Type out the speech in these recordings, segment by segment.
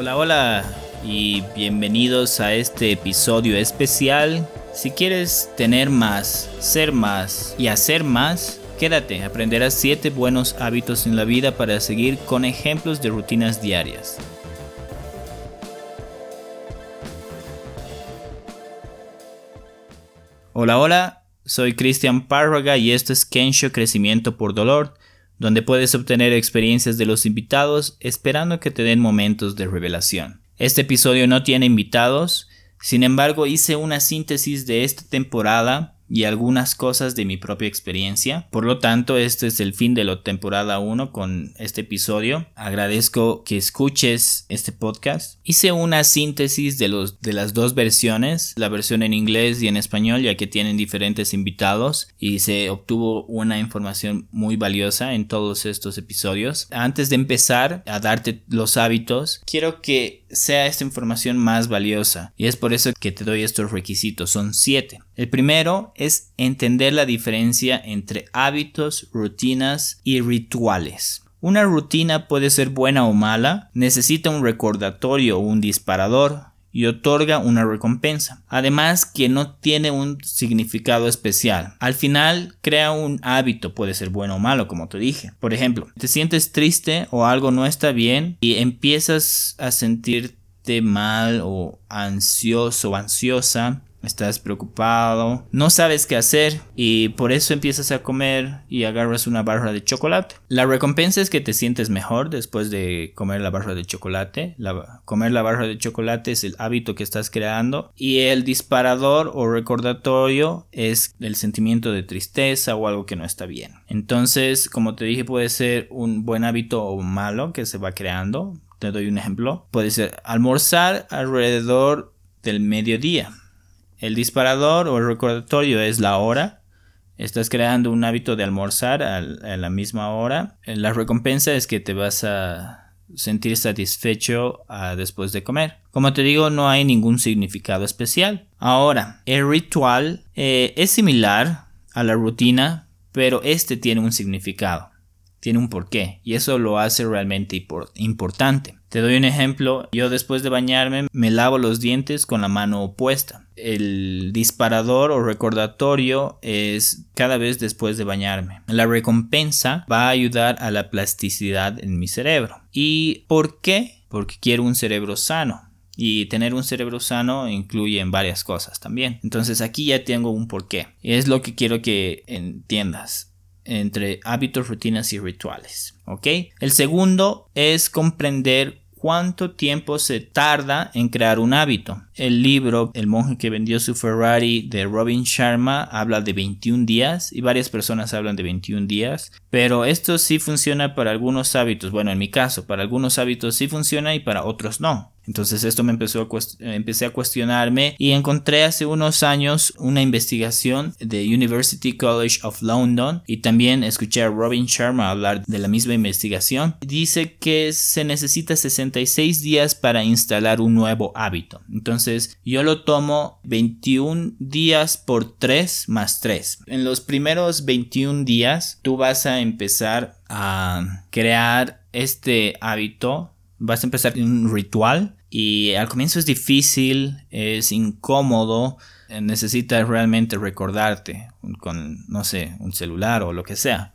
Hola, hola y bienvenidos a este episodio especial. Si quieres tener más, ser más y hacer más, quédate, aprenderás 7 buenos hábitos en la vida para seguir con ejemplos de rutinas diarias. Hola, hola, soy Cristian Párraga y esto es Kensho Crecimiento por Dolor donde puedes obtener experiencias de los invitados esperando que te den momentos de revelación. Este episodio no tiene invitados, sin embargo hice una síntesis de esta temporada y algunas cosas de mi propia experiencia. Por lo tanto, este es el fin de la temporada 1 con este episodio. Agradezco que escuches este podcast. Hice una síntesis de, los, de las dos versiones, la versión en inglés y en español, ya que tienen diferentes invitados y se obtuvo una información muy valiosa en todos estos episodios. Antes de empezar a darte los hábitos, quiero que sea esta información más valiosa y es por eso que te doy estos requisitos. Son siete. El primero es entender la diferencia entre hábitos, rutinas y rituales. Una rutina puede ser buena o mala, necesita un recordatorio o un disparador y otorga una recompensa. Además que no tiene un significado especial. Al final crea un hábito, puede ser bueno o malo, como te dije. Por ejemplo, te sientes triste o algo no está bien y empiezas a sentirte mal o ansioso o ansiosa estás preocupado, no sabes qué hacer y por eso empiezas a comer y agarras una barra de chocolate. La recompensa es que te sientes mejor después de comer la barra de chocolate. comer la barra de chocolate es el hábito que estás creando y el disparador o recordatorio es el sentimiento de tristeza o algo que no está bien. Entonces, como te dije, puede ser un buen hábito o malo que se va creando. Te doy un ejemplo. Puede ser almorzar alrededor del mediodía el disparador o el recordatorio es la hora. Estás creando un hábito de almorzar a, la misma hora. La recompensa es que te vas a sentir satisfecho ah, después de comer. Como te digo, no hay ningún significado especial. Ahora, el ritual eh, es similar a la rutina, pero este tiene un significado, tiene un porqué, y eso lo hace realmente importante. Te doy un ejemplo, yo después de bañarme me lavo los dientes con la mano opuesta. El disparador o recordatorio es cada vez después de bañarme. La recompensa va a ayudar a la plasticidad en mi cerebro. ¿Y por qué? Porque quiero un cerebro sano. Y tener un cerebro sano incluye en varias cosas también. Entonces aquí ya tengo un porqué. Es lo que quiero que entiendas entre hábitos, rutinas y rituales. ¿Ok? El segundo es comprender cuánto tiempo se tarda en crear un hábito. El libro El monje que vendió su Ferrari de Robin Sharma habla de 21 días y varias personas hablan de 21 días, pero esto sí funciona para algunos hábitos. Bueno, en mi caso, para algunos hábitos sí funciona y para otros no. Entonces esto me empezó a empecé a cuestionarme y encontré hace unos años una investigación de University College of London y también escuché a Robin Sharma hablar de la misma investigación. Dice que se necesita 66 días para instalar un nuevo hábito. Entonces yo lo tomo 21 días por 3 más 3. En los primeros 21 días tú vas a empezar a crear este hábito vas a empezar un ritual y al comienzo es difícil, es incómodo, eh, necesitas realmente recordarte con, no sé, un celular o lo que sea.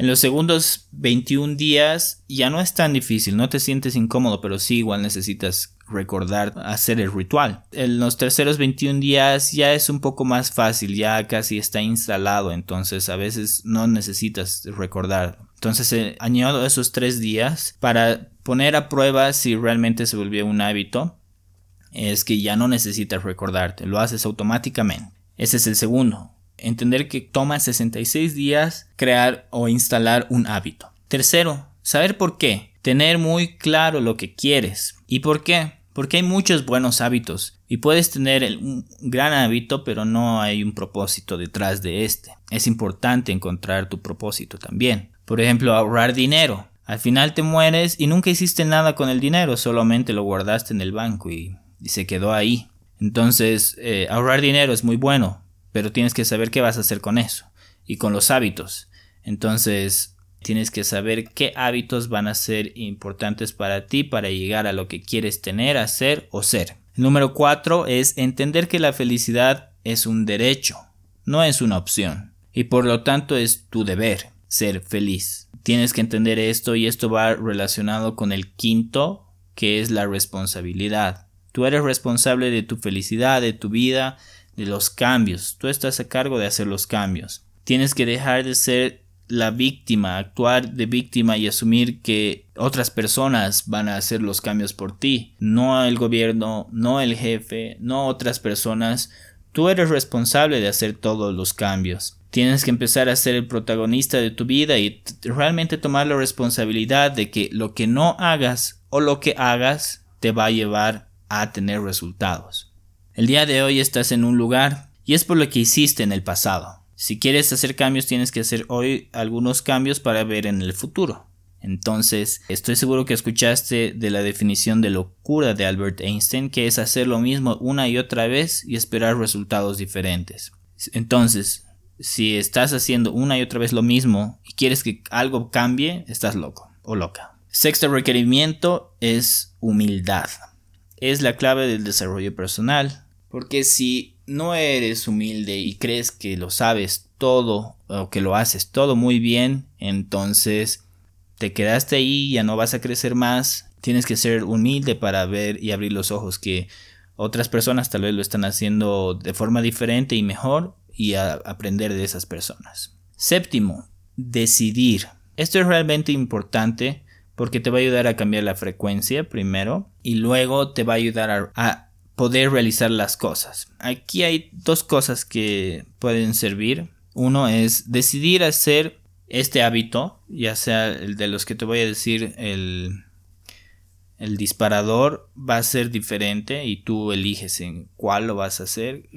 En los segundos 21 días ya no es tan difícil, no te sientes incómodo, pero sí igual necesitas recordar hacer el ritual. En los terceros 21 días ya es un poco más fácil, ya casi está instalado, entonces a veces no necesitas recordar. Entonces añado esos tres días para poner a prueba si realmente se volvió un hábito. Es que ya no necesitas recordarte, lo haces automáticamente. Ese es el segundo. Entender que toma 66 días crear o instalar un hábito. Tercero, saber por qué. Tener muy claro lo que quieres. ¿Y por qué? Porque hay muchos buenos hábitos y puedes tener un gran hábito pero no hay un propósito detrás de este. Es importante encontrar tu propósito también. Por ejemplo, ahorrar dinero. Al final te mueres y nunca hiciste nada con el dinero, solamente lo guardaste en el banco y, se quedó ahí. Entonces, eh, ahorrar dinero es muy bueno, pero tienes que saber qué vas a hacer con eso y con los hábitos. Entonces, tienes que saber qué hábitos van a ser importantes para ti para llegar a lo que quieres tener, hacer o ser. número cuatro es entender que la felicidad es un derecho, no es una opción, y por lo tanto es tu deber ser feliz. Tienes que entender esto y esto va relacionado con el quinto, que es la responsabilidad. Tú eres responsable de tu felicidad, de tu vida, de los cambios. Tú estás a cargo de hacer los cambios. Tienes que dejar de ser la víctima, actuar de víctima y asumir que otras personas van a hacer los cambios por ti. No el gobierno, no el jefe, no otras personas. Tú eres responsable de hacer todos los cambios. Tienes que empezar a ser el protagonista de tu vida y realmente tomar la responsabilidad de que lo que no hagas o lo que hagas te va a llevar a tener resultados. El día de hoy estás en un lugar y es por lo que hiciste en el pasado. Si quieres hacer cambios tienes que hacer hoy algunos cambios para ver en el futuro. Entonces, estoy seguro que escuchaste de la definición de locura de Albert Einstein, que es hacer lo mismo una y otra vez y esperar resultados diferentes. Entonces, si estás haciendo una y otra vez lo mismo y quieres que algo cambie, estás loco o loca. Sexto requerimiento es humildad. Es la clave del desarrollo personal. Porque si no eres humilde y crees que lo sabes todo o que lo haces todo muy bien, entonces te quedaste ahí, ya no vas a crecer más. Tienes que ser humilde para ver y abrir los ojos que otras personas tal vez lo están haciendo de forma diferente y mejor y a aprender de esas personas. Séptimo, decidir. Esto es realmente importante porque te va a ayudar a cambiar la frecuencia primero y luego te va a ayudar a, poder realizar las cosas. Aquí hay dos cosas que pueden servir. Uno es decidir hacer este hábito, ya sea el de los que te voy a decir el el disparador va a ser diferente y tú eliges en cuál lo vas a hacer,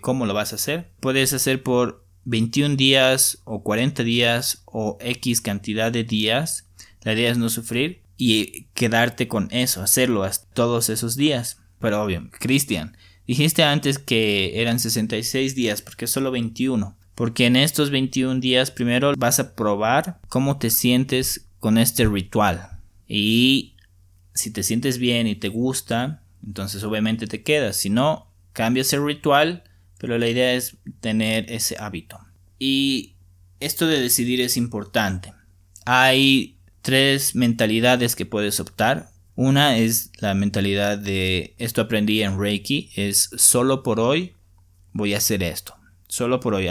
cómo lo vas a hacer. Puedes hacer por 21 días o 40 días o X cantidad de días. La idea es no sufrir y quedarte con eso, hacerlo todos esos días. Pero obvio, Cristian, dijiste antes que eran 66 días, porque solo 21. Porque en estos 21 días primero vas a probar cómo te sientes con este ritual. Y si te sientes bien y te gusta, entonces obviamente te quedas. Si no, cambias el ritual, pero la idea es tener ese hábito. Y esto de decidir es importante. Hay tres mentalidades que puedes optar. Una es la mentalidad de esto aprendí en Reiki, es solo por hoy voy a hacer esto. Solo por hoy.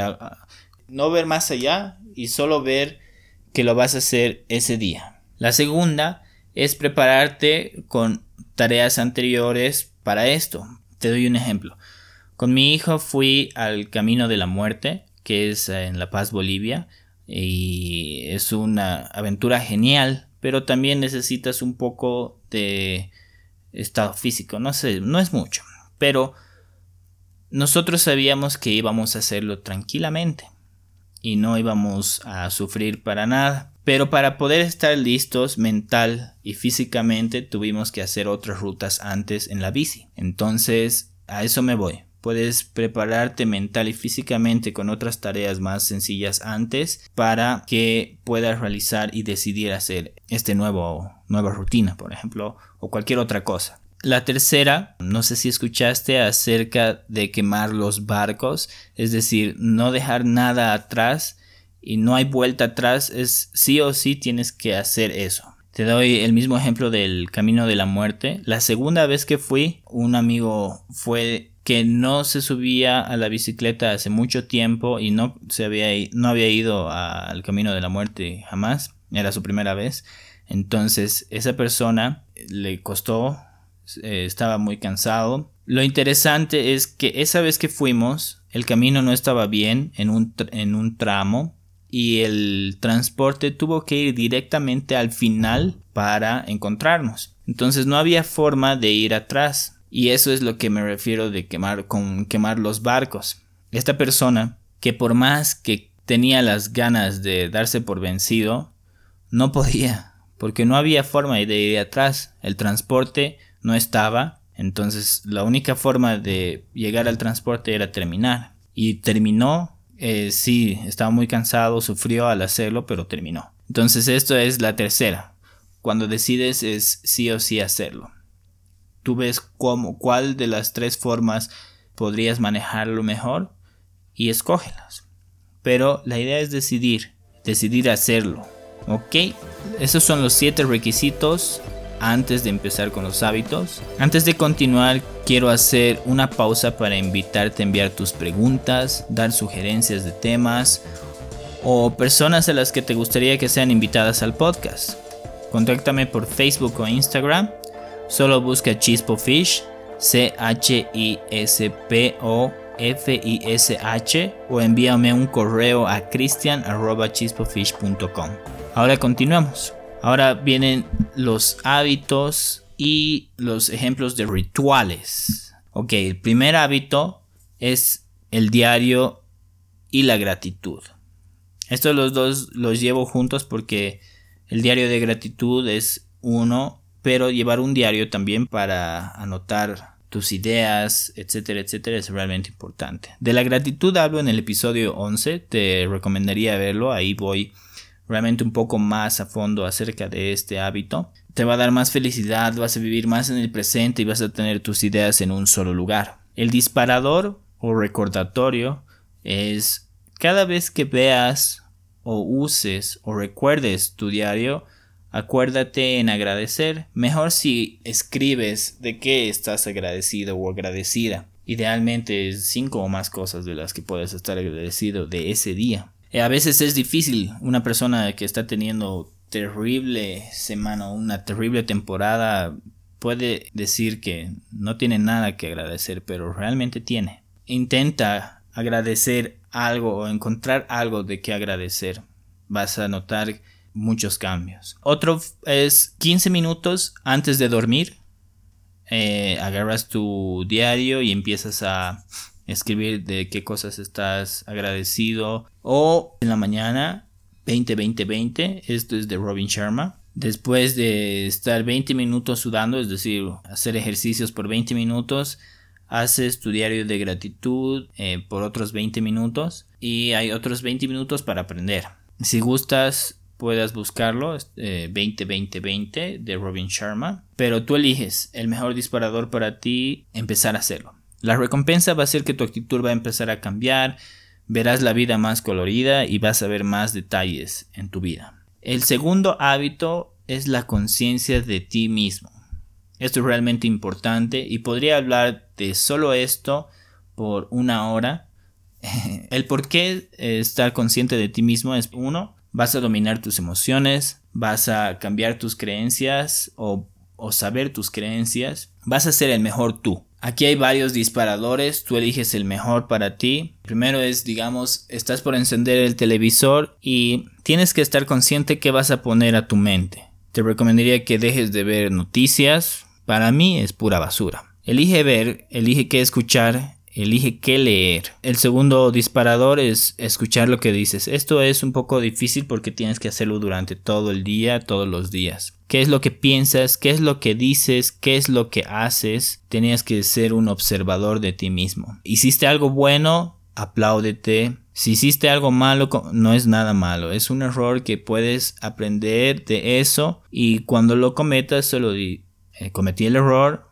No ver más allá y solo ver que lo vas a hacer ese día. La segunda es prepararte con tareas anteriores para esto. Te doy un ejemplo. Con mi hijo fui al Camino de la Muerte, que es en La Paz, Bolivia, y es una aventura genial, pero también necesitas un poco de estado físico, no sé, no es mucho, pero nosotros sabíamos que íbamos a hacerlo tranquilamente y no íbamos a sufrir para nada. Pero para poder estar listos mental y físicamente tuvimos que hacer otras rutas antes en la bici. Entonces, a eso me voy. Puedes prepararte mental y físicamente con otras tareas más sencillas antes para que puedas realizar y decidir hacer este nuevo nueva rutina, por ejemplo, o cualquier otra cosa. La tercera, no sé si escuchaste acerca de quemar los barcos, es decir, no dejar nada atrás y no hay vuelta atrás, es sí o sí tienes que hacer eso. Te doy el mismo ejemplo del camino de la muerte. La segunda vez que fui, un amigo fue que no se subía a la bicicleta hace mucho tiempo y no se había, no había ido al camino de la muerte jamás. Era su primera vez. Entonces, esa persona le costó, eh, estaba muy cansado. Lo interesante es que esa vez que fuimos, el camino no estaba bien en un, en un tramo y el transporte tuvo que ir directamente al final para encontrarnos. Entonces no había forma de ir atrás. Y eso es lo que me refiero de quemar con quemar los barcos. Esta persona que por más que tenía las ganas de darse por vencido, no podía, porque no había forma de ir atrás. El transporte no estaba, entonces la única forma de llegar al transporte era terminar. Y terminó eh, sí, estaba muy cansado, sufrió al hacerlo, pero terminó. Entonces esto es la tercera. Cuando decides es sí o sí hacerlo. Tú ves cómo, cuál de las tres formas podrías manejarlo mejor y escógelas. Pero la idea es decidir, decidir hacerlo. ¿Ok? Esos son los siete requisitos antes de empezar con los hábitos. Antes de continuar, quiero hacer una pausa para invitarte a enviar tus preguntas, dar sugerencias de temas o personas a las que te gustaría que sean invitadas al podcast. Contáctame por Facebook o Instagram. Solo busca Chispo Fish, C-H-I-S-P-O F-I-S-H o envíame un correo a cristian.chispofish.com. Ahora continuamos. Ahora vienen los hábitos y los ejemplos de rituales. Ok, el primer hábito es el diario y la gratitud. Estos los dos los llevo juntos porque el diario de gratitud es uno, pero llevar un diario también para anotar tus ideas, etcétera, etcétera, es realmente importante. De la gratitud hablo en el episodio 11, te recomendaría verlo, ahí voy realmente un poco más a fondo acerca de este hábito. Te va a dar más felicidad, vas a vivir más en el presente y vas a tener tus ideas en un solo lugar. El disparador o recordatorio es cada vez que veas o uses o recuerdes tu diario, acuérdate en agradecer. Mejor si escribes de qué estás agradecido o agradecida. Idealmente cinco o más cosas de las que puedes estar agradecido de ese día. Eh, a veces es difícil una persona que está teniendo terrible semana, una terrible temporada, puede decir que no tiene nada que agradecer, pero realmente tiene. Intenta agradecer algo o encontrar algo de que agradecer. Vas a notar muchos cambios. Otro es 15 minutos antes de dormir. Eh, agarras tu diario y empiezas a escribir de qué cosas estás agradecido. O en la mañana, 20, 20, 20. Esto es de Robin Sharma. Después de estar 20 minutos sudando, es decir, hacer ejercicios por 20 minutos, haces tu diario de gratitud eh, por otros 20 minutos y hay otros 20 minutos para aprender. Si gustas, puedas buscarlo, 20, 20, 20 de Robin Sharma, pero tú eliges el mejor disparador para ti, empezar a hacerlo. La recompensa va a ser que tu actitud va a empezar a cambiar, verás la vida más colorida y vas a ver más detalles en tu vida. El segundo hábito es la conciencia de ti mismo. Esto es realmente importante y podría hablar de solo esto por una hora. El por qué estar consciente de ti mismo es uno, vas a dominar tus emociones, vas a cambiar tus creencias o, o saber tus creencias, vas a ser el mejor tú. Aquí hay varios disparadores, tú eliges el mejor para ti. Primero es, digamos, estás por encender el televisor y tienes que estar consciente que vas a poner a tu mente. Te recomendaría que dejes de ver noticias. Para mí es pura basura. Elige ver, elige qué escuchar elige qué leer. El segundo disparador es escuchar lo que dices. Esto es un poco difícil porque tienes que hacerlo durante todo el día, todos los días. ¿Qué es lo que piensas? ¿Qué es lo que dices? ¿Qué es lo que haces? Tenías que ser un observador de ti mismo. ¿Hiciste algo bueno? Apláudete. Si hiciste algo malo, no es nada malo. Es un error que puedes aprender de eso y cuando lo cometas solo di, eh, cometí el error,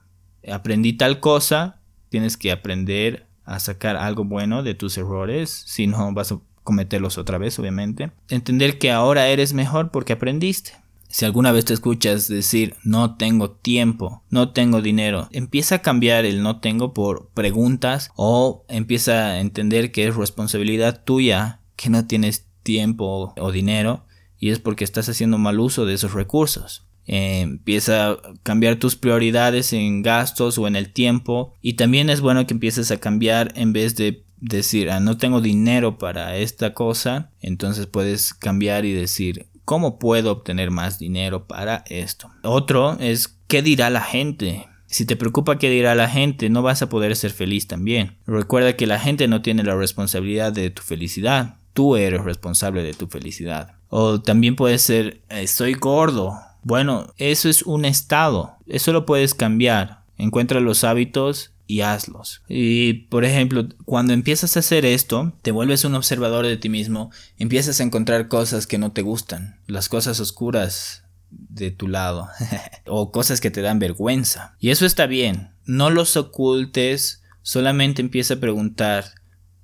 aprendí tal cosa, Tienes que aprender a sacar algo bueno de tus errores, si no vas a cometerlos otra vez, obviamente. Entender que ahora eres mejor porque aprendiste. Si alguna vez te escuchas decir no tengo tiempo, no tengo dinero, empieza a cambiar el no tengo por preguntas o empieza a entender que es responsabilidad tuya que no tienes tiempo o dinero y es porque estás haciendo mal uso de esos recursos. Eh, empieza a cambiar tus prioridades en gastos o en el tiempo y también es bueno que empieces a cambiar en vez de decir ah, no tengo dinero para esta cosa entonces puedes cambiar y decir cómo puedo obtener más dinero para esto otro es qué dirá la gente si te preocupa qué dirá la gente, no vas a poder ser feliz también. Recuerda que la gente no tiene la responsabilidad de tu felicidad. Tú eres responsable de tu felicidad. O también puede ser, estoy gordo. Bueno, eso es un estado, eso lo puedes cambiar. Encuentra los hábitos y hazlos. Y por ejemplo, cuando empiezas a hacer esto, te vuelves un observador de ti mismo, empiezas a encontrar cosas que no te gustan, las cosas oscuras de tu lado o cosas que te dan vergüenza. Y eso está bien, no los ocultes, solamente empieza a preguntar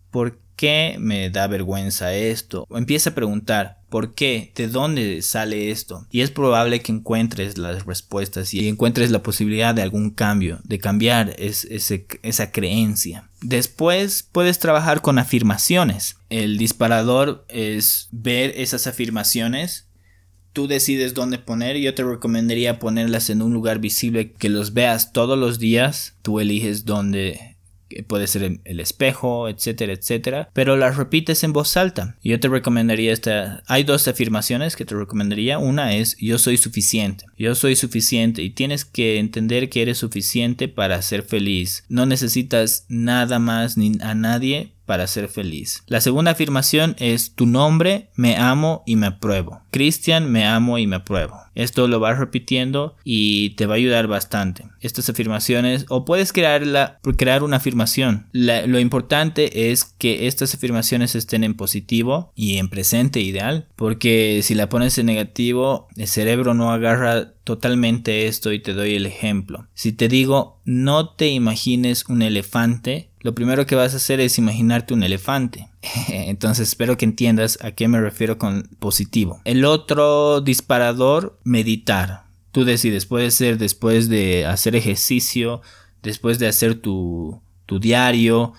¿por qué me da vergüenza esto? O empieza a preguntar ¿por qué? ¿De dónde sale esto? Y es probable que encuentres las respuestas y encuentres la posibilidad de algún cambio, de cambiar esa creencia. Después puedes trabajar con afirmaciones. El disparador es ver esas afirmaciones tú decides dónde poner. Yo te recomendaría ponerlas en un lugar visible que los veas todos los días. Tú eliges dónde puede ser el espejo, etcétera, etcétera, pero las repites en voz alta. Yo te recomendaría esta, hay dos afirmaciones que te recomendaría. Una es yo soy suficiente. Yo soy suficiente y tienes que entender que eres suficiente para ser feliz. No necesitas nada más ni a nadie para ser feliz. La segunda afirmación es tu nombre, me amo y me apruebo. Cristian, me amo y me apruebo. Esto lo vas repitiendo y te va a ayudar bastante. Estas afirmaciones, o puedes crearla, crear una afirmación. lo importante es que estas afirmaciones estén en positivo y en presente ideal, porque si la pones en negativo, el cerebro no agarra totalmente esto y te doy el ejemplo. Si te digo, no te imagines un elefante, lo primero que vas a hacer es imaginarte un elefante. Entonces espero que entiendas a qué me refiero con positivo. El otro disparador, meditar. Tú decides, puede ser después de hacer ejercicio, después de hacer tu, tu diario,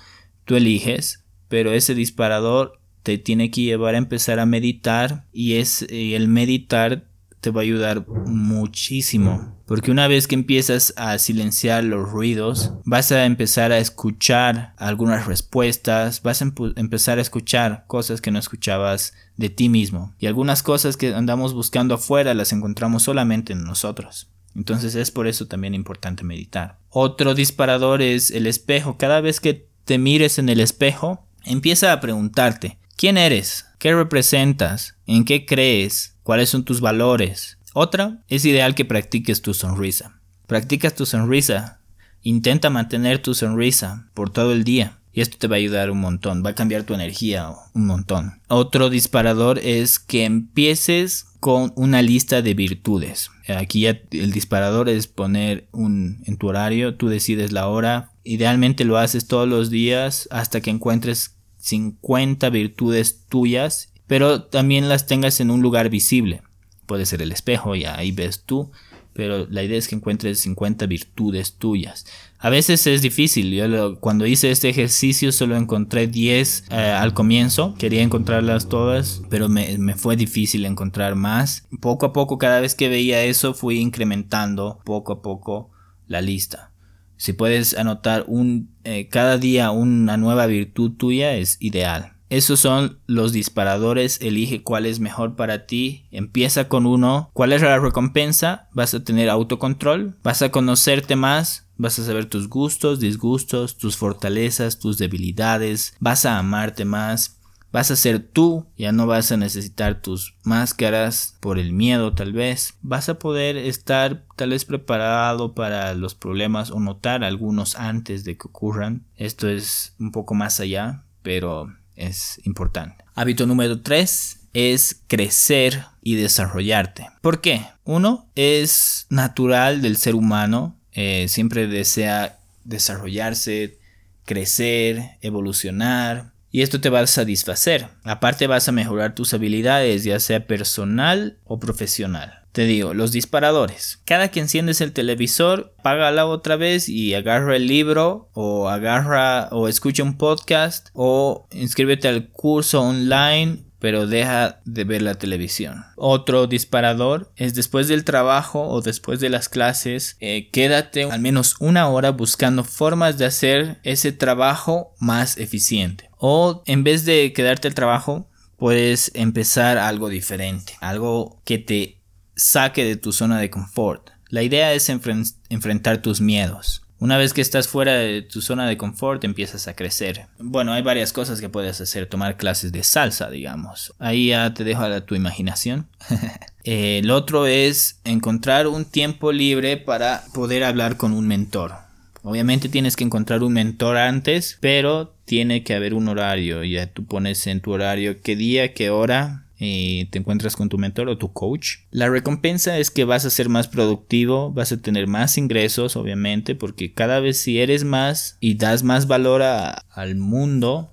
tú eliges, pero ese disparador te tiene que llevar a empezar a meditar y es el meditar te va a ayudar muchísimo. Porque una vez que empiezas a silenciar los ruidos, vas a empezar a escuchar algunas respuestas, vas a empezar a escuchar cosas que no escuchabas de ti mismo. Y algunas cosas que andamos buscando afuera las encontramos solamente en nosotros. Entonces es por eso también importante meditar. Otro disparador es el espejo. Cada vez que te mires en el espejo, empieza a preguntarte, ¿quién eres? ¿Qué representas? ¿En qué crees? Cuáles son tus valores. Otra, es ideal que practiques tu sonrisa. Practicas tu sonrisa. Intenta mantener tu sonrisa por todo el día. Y esto te va a ayudar un montón, va a cambiar tu energía un montón. Otro disparador es que empieces con una lista de virtudes. Aquí ya el disparador es poner un en tu horario, tú decides la hora. Idealmente lo haces todos los días hasta que encuentres 50 virtudes tuyas pero también las tengas en un lugar visible. Puede ser el espejo y ahí ves tú, pero la idea es que encuentres 50 virtudes tuyas. A veces es difícil, yo cuando hice este ejercicio solo encontré 10 eh, al comienzo, quería encontrarlas todas, pero me, fue difícil encontrar más. Poco a poco, cada vez que veía eso, fui incrementando poco a poco la lista. Si puedes anotar un, eh, cada día una nueva virtud tuya es ideal. Esos son los disparadores, elige cuál es mejor para ti, empieza con uno, cuál es la recompensa, vas a tener autocontrol, vas a conocerte más, vas a saber tus gustos, disgustos, tus fortalezas, tus debilidades, vas a amarte más, vas a ser tú, ya no vas a necesitar tus máscaras por el miedo tal vez, vas a poder estar tal vez preparado para los problemas o notar algunos antes de que ocurran. Esto es un poco más allá, pero es importante. Hábito número 3 es crecer y desarrollarte. ¿Por qué? Uno, es natural del ser humano, eh, siempre desea desarrollarse, crecer, evolucionar, y esto te va a satisfacer. Aparte vas a mejorar tus habilidades, ya sea personal o profesional. Te digo, los disparadores. Cada que enciendes el televisor, págala otra vez y agarra el libro o agarra o escucha un podcast o inscríbete al curso online pero deja de ver la televisión. Otro disparador es después del trabajo o después de las clases, eh, quédate al menos una hora buscando formas de hacer ese trabajo más eficiente. O en vez de quedarte al trabajo, puedes empezar algo diferente, algo que te saque de tu zona de confort. La idea es enfrentar tus miedos. Una vez que estás fuera de tu zona de confort, empiezas a crecer. Bueno, hay varias cosas que puedes hacer. Tomar clases de salsa, digamos. Ahí ya te dejo a tu imaginación. El otro es encontrar un tiempo libre para poder hablar con un mentor Obviamente tienes que encontrar un mentor antes, pero tiene que haber un horario. Ya tú pones en tu horario qué día, qué hora y te encuentras con tu mentor o tu coach. La recompensa es que vas a ser más productivo, vas a tener más ingresos, obviamente, porque cada vez si eres más y das más valor al mundo,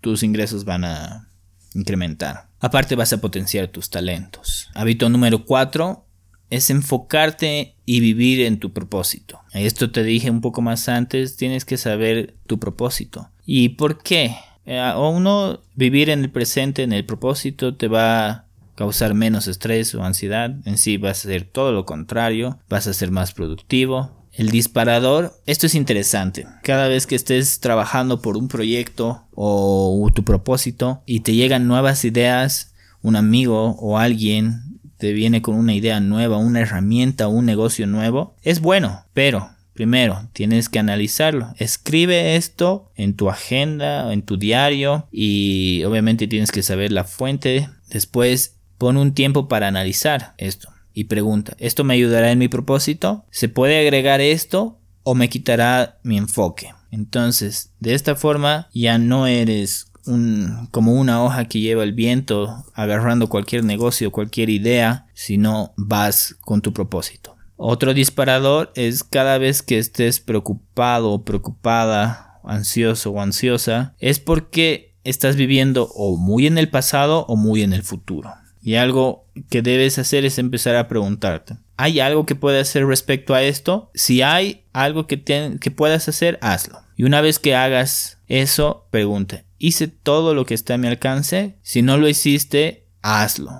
tus ingresos van a incrementar. Aparte vas a potenciar tus talentos. Hábito número 4 es enfocarte y vivir en tu propósito. Esto te dije un poco más antes, tienes que saber tu propósito. ¿Y por qué? Eh, o uno vivir en el presente, en el propósito, te va a causar menos estrés o ansiedad. En sí vas a ser todo lo contrario, vas a ser más productivo. El disparador, esto es interesante. Cada vez que estés trabajando por un proyecto o tu propósito y te llegan nuevas ideas, un amigo o alguien te viene con una idea nueva, una herramienta, un negocio nuevo, es bueno, pero Primero, tienes que analizarlo. Escribe esto en tu agenda, en tu diario y obviamente tienes que saber la fuente. Después, pon un tiempo para analizar esto y pregunta, ¿esto me ayudará en mi propósito? ¿Se puede agregar esto o me quitará mi enfoque? Entonces, de esta forma ya no eres un, como una hoja que lleva el viento agarrando cualquier negocio, cualquier idea, sino vas con tu propósito. Otro disparador es cada vez que estés preocupado o preocupada, ansioso o ansiosa, es porque estás viviendo o muy en el pasado o muy en el futuro. Y algo que debes hacer es empezar a preguntarte, ¿hay algo que puedas hacer respecto a esto? Si hay algo que, que puedas hacer, hazlo. Y una vez que hagas eso, pregunta, ¿hice todo lo que está a mi alcance? Si no lo hiciste, hazlo.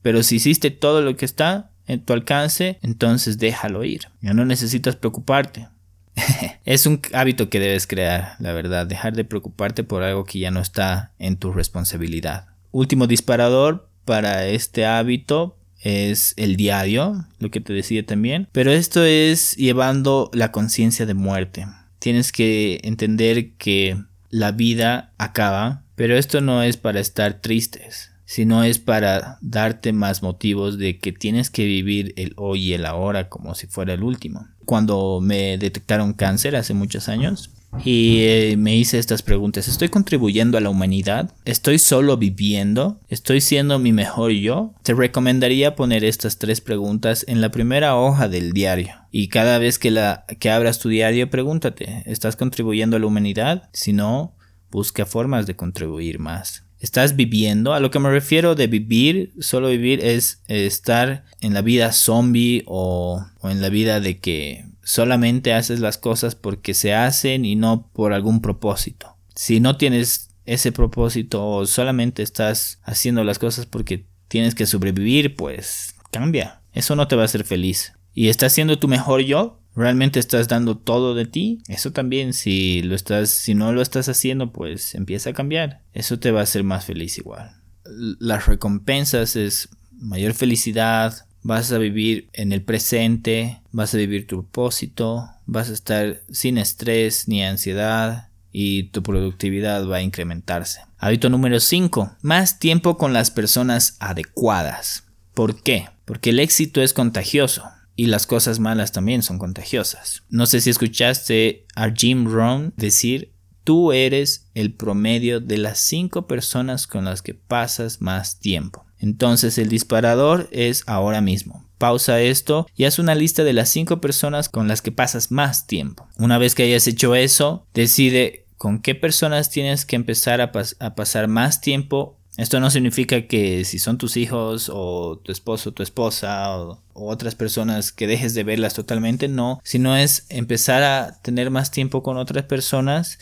Pero si hiciste todo lo que está, en tu alcance, entonces déjalo ir. Ya no necesitas preocuparte. es un hábito que debes crear, la verdad, dejar de preocuparte por algo que ya no está en tu responsabilidad. Último disparador para este hábito es el diario, lo que te decía también, pero esto es llevando la conciencia de muerte. Tienes que entender que la vida acaba, pero esto no es para estar tristes sino es para darte más motivos de que tienes que vivir el hoy y el ahora como si fuera el último. Cuando me detectaron cáncer hace muchos años y eh, me hice estas preguntas, ¿estoy contribuyendo a la humanidad? ¿Estoy solo viviendo? ¿Estoy siendo mi mejor yo? Te recomendaría poner estas tres preguntas en la primera hoja del diario. Y cada vez que, la, que abras tu diario, pregúntate, ¿estás contribuyendo a la humanidad? Si no, busca formas de contribuir más estás viviendo. A lo que me refiero de vivir, solo vivir es estar en la vida zombie o, en la vida de que solamente haces las cosas porque se hacen y no por algún propósito. Si no tienes ese propósito o solamente estás haciendo las cosas porque tienes que sobrevivir, pues cambia. Eso no te va a hacer feliz. ¿Y estás siendo tu mejor yo? Realmente estás dando todo de ti, eso también si lo estás si no lo estás haciendo, pues empieza a cambiar. Eso te va a hacer más feliz igual. Las recompensas es mayor felicidad, vas a vivir en el presente, vas a vivir tu propósito, vas a estar sin estrés ni ansiedad y tu productividad va a incrementarse. Hábito número 5. Más tiempo con las personas adecuadas. ¿Por qué? Porque el éxito es contagioso y las cosas malas también son contagiosas. No sé si escuchaste a Jim Rohn decir, tú eres el promedio de las cinco personas con las que pasas más tiempo. Entonces el disparador es ahora mismo. Pausa esto y haz una lista de las cinco personas con las que pasas más tiempo. Una vez que hayas hecho eso, decide con qué personas tienes que empezar a, a pasar más tiempo esto no significa que si son tus hijos o tu esposo, tu esposa o, otras personas que dejes de verlas totalmente, no, sino es empezar a tener más tiempo con otras personas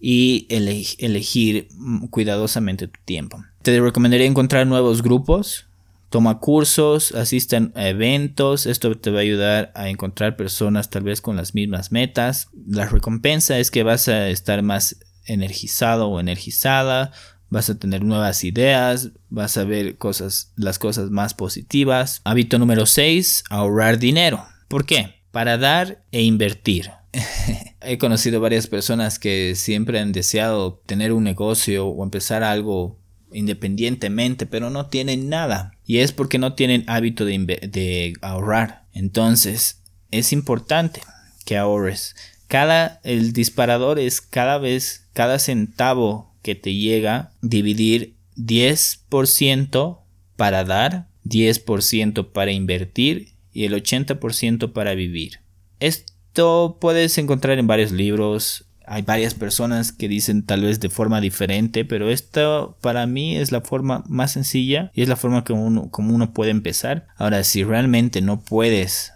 y elegir cuidadosamente tu tiempo. Te recomendaría encontrar nuevos grupos, toma cursos, asista a eventos, esto te va a ayudar a encontrar personas tal vez con las mismas metas. La recompensa es que vas a estar más energizado o energizada vas a tener nuevas ideas, vas a ver cosas, las cosas más positivas. Hábito número 6, ahorrar dinero. ¿Por qué? Para dar e invertir. He conocido varias personas que siempre han deseado tener un negocio o empezar algo independientemente, pero no tienen nada. Y es porque no tienen hábito de, de ahorrar. Entonces, es importante que ahorres cada el disparador es cada vez cada centavo que te llega dividir 10% para dar, 10% para invertir y el 80% para vivir. Esto puedes encontrar en varios libros, hay varias personas que dicen tal vez de forma diferente, pero esto para mí es la forma más sencilla y es la forma como uno, como uno puede empezar. Ahora, si realmente no puedes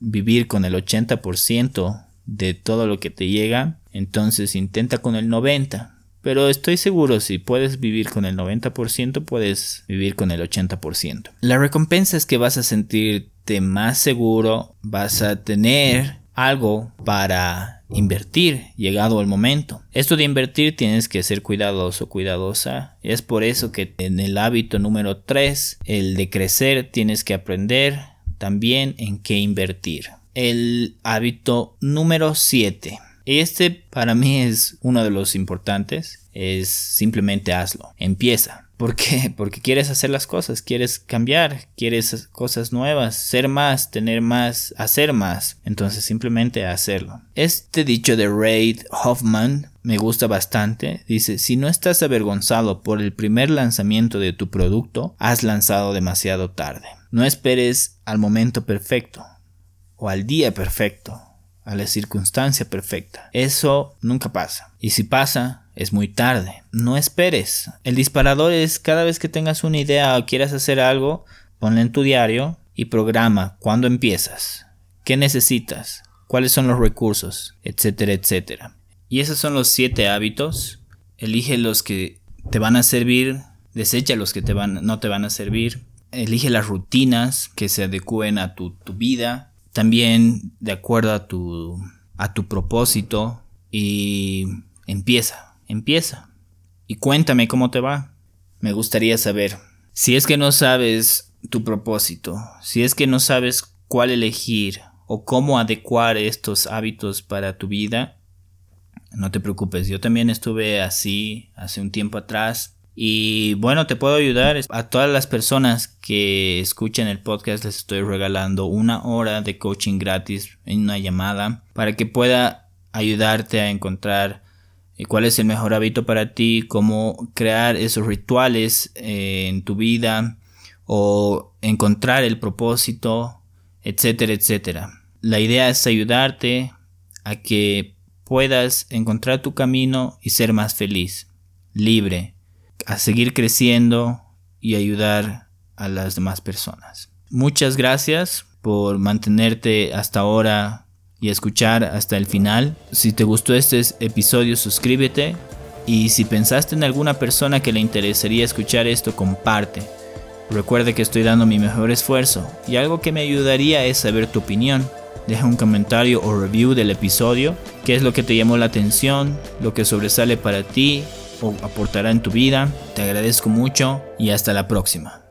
vivir con el 80% de todo lo que te llega, entonces intenta con el 90%. Pero estoy seguro si puedes vivir con el 90%, puedes vivir con el 80%. La recompensa es que vas a sentirte más seguro, vas a tener algo para invertir llegado el momento. Esto de invertir tienes que ser cuidadoso, cuidadosa. Es por eso que en el hábito número 3, el de crecer, tienes que aprender también en qué invertir. El hábito número 7. Este para mí es uno de los importantes. Es simplemente hazlo. Empieza. ¿Por qué? Porque quieres hacer las cosas, quieres cambiar, quieres cosas nuevas, ser más, tener más, hacer más. Entonces simplemente hacerlo. Este dicho de Reid Hoffman me gusta bastante. Dice, si no estás avergonzado por el primer lanzamiento de tu producto, has lanzado demasiado tarde. No esperes al momento perfecto o al día perfecto, a la circunstancia perfecta. Eso nunca pasa. Y si pasa, es muy tarde. No esperes. El disparador es cada vez que tengas una idea o quieras hacer algo, ponle en tu diario y programa cuándo empiezas, qué necesitas, cuáles son los recursos, etcétera, etcétera. Y esos son los siete hábitos. Elige los que te van a servir, desecha los que te van, no te van a servir. Elige las rutinas que se adecúen a tu, tu vida, también de acuerdo a tu, a tu propósito y empieza empieza y cuéntame cómo te va. Me gustaría saber. Si es que no sabes tu propósito, si es que no sabes cuál elegir o cómo adecuar estos hábitos para tu vida, no te preocupes, yo también estuve así hace un tiempo atrás y bueno, te puedo ayudar. A todas las personas que escuchan el podcast les estoy regalando una hora de coaching gratis en una llamada para que pueda ayudarte a encontrar cuál es el mejor hábito para ti, cómo crear esos rituales eh, en tu vida o encontrar el propósito, etcétera, etcétera. La idea es ayudarte a que puedas encontrar tu camino y ser más feliz, libre, a seguir creciendo y ayudar a las demás personas. Muchas gracias por mantenerte hasta ahora y escuchar hasta el final. Si te gustó este episodio, suscríbete. Y si pensaste en alguna persona que le interesaría escuchar esto, comparte. Recuerda que estoy dando mi mejor esfuerzo y algo que me ayudaría es saber tu opinión. Deja un comentario o review del episodio, qué es lo que te llamó la atención, lo que sobresale para ti aportará en tu vida. Te agradezco mucho y hasta la próxima.